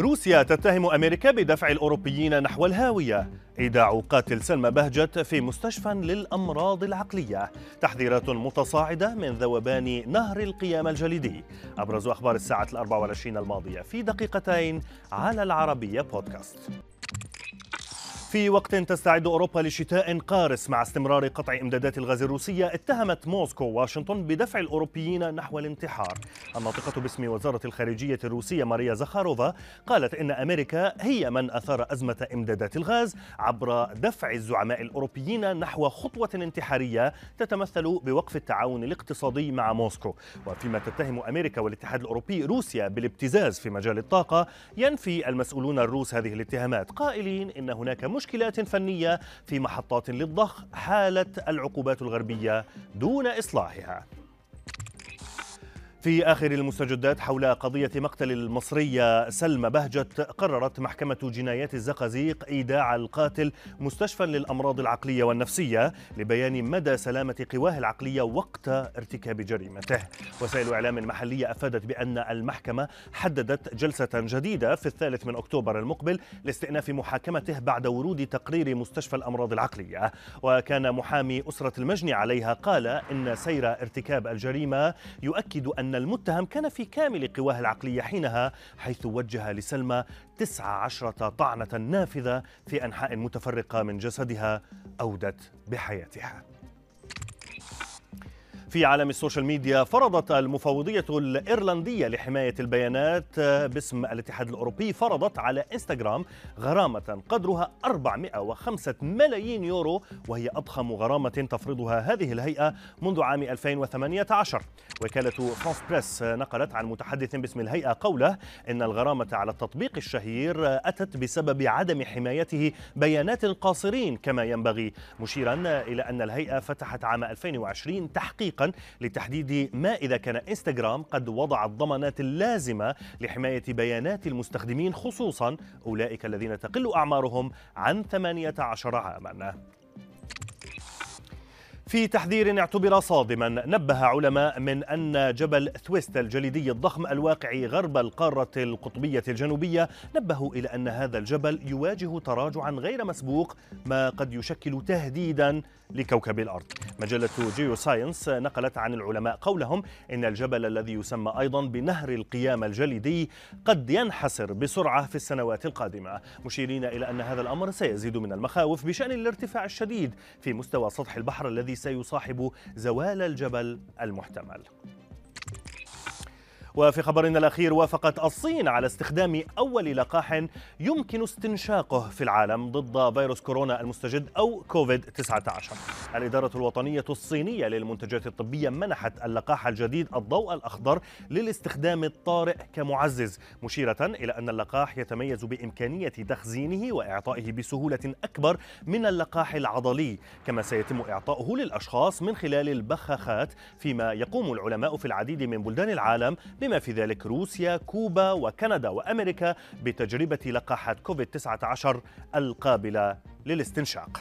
روسيا تتهم أمريكا بدفع الأوروبيين نحو الهاوية. إيداع قاتل سلمى بهجت في مستشفى للأمراض العقلية. تحذيرات متصاعدة من ذوبان نهر القيام الجليدي. أبرز أخبار الساعة الأربع والعشرين الماضية في دقيقتين على العربية بودكاست. في وقت تستعد أوروبا لشتاء قارس مع استمرار قطع إمدادات الغاز الروسية اتهمت موسكو واشنطن بدفع الأوروبيين نحو الانتحار. الناطقة باسم وزارة الخارجية الروسية ماريا زخاروفا قالت إن أمريكا هي من أثار أزمة إمدادات الغاز عبر دفع الزعماء الأوروبيين نحو خطوة انتحارية تتمثل بوقف التعاون الاقتصادي مع موسكو. وفيما تتهم أمريكا والاتحاد الأوروبي روسيا بالابتزاز في مجال الطاقة ينفي المسؤولون الروس هذه الاتهامات. قائلين إن هناك مشكلات فنية في محطات للضخ حالت العقوبات الغربية دون إصلاحها. في آخر المستجدات حول قضية مقتل المصرية سلمى بهجت قررت محكمة جنايات الزقازيق إيداع القاتل مستشفى للأمراض العقلية والنفسية لبيان مدى سلامة قواه العقلية وقت ارتكاب جريمته. وسائل إعلام محلية أفادت بأن المحكمة حددت جلسة جديدة في الثالث من أكتوبر المقبل لاستئناف محاكمته بعد ورود تقرير مستشفى الأمراض العقلية. وكان محامي أسرة المجني عليها قال إن سير ارتكاب الجريمة يؤكد أن أن المتهم كان في كامل قواه العقلية حينها حيث وجه لسلمى تسع عشرة طعنة نافذة في أنحاء متفرقة من جسدها أودت بحياتها. في عالم ال social media فرضت المفوضية الإيرلندية لحماية البيانات باسم الاتحاد الأوروبي فرضت على إنستغرام غرامة قدرها 405 ملايين يورو وهي أضخم غرامة تفرضها هذه الهيئة منذ عام 2018 وكالة فرانس بريس نقلت عن متحدث باسم الهيئة قوله إن الغرامة على التطبيق الشهير أتت بسبب عدم حمايته بيانات القاصرين كما ينبغي مشيرا إلى أن الهيئة فتحت عام 2020 تحقيق لتحديد ما إذا كان إنستغرام قد وضع الضمانات اللازمة لحماية بيانات المستخدمين خصوصا أولئك الذين تقل أعمارهم عن 18 عاما. في تحذير اعتبر صادما. نبه علماء من أن جبل ثويتس الجليدي الضخم الواقع غرب القارة القطبية الجنوبية نبهوا إلى أن هذا الجبل يواجه تراجعا غير مسبوق ما قد يشكل تهديدا لكوكب الأرض. مجلة Geoscience نقلت عن العلماء قولهم إن الجبل الذي يسمى أيضا بنهر القيام الجليدي قد ينحسر بسرعة في السنوات القادمة. مشيرين إلى أن هذا الأمر سيزيد من المخاوف بشأن الارتفاع الشديد في مستوى سطح البحر الذي سيصاحب زوال الجبل المحتمل. وفي خبرنا الأخير وافقت الصين على استخدام أول لقاح يمكن استنشاقه في العالم ضد فيروس كورونا المستجد أو كوفيد 19 الإدارة الوطنية الصينية للمنتجات الطبية منحت اللقاح الجديد الضوء الأخضر للاستخدام الطارئ كمعزز مشيرة إلى أن اللقاح يتميز بإمكانية تخزينه وإعطائه بسهولة أكبر من اللقاح العضلي كما سيتم إعطاؤه للأشخاص من خلال البخاخات فيما يقوم العلماء في العديد من بلدان العالم بما بما في ذلك روسيا كوبا وكندا وأمريكا بتجربة لقاحات كوفيد-19 القابلة للاستنشاق.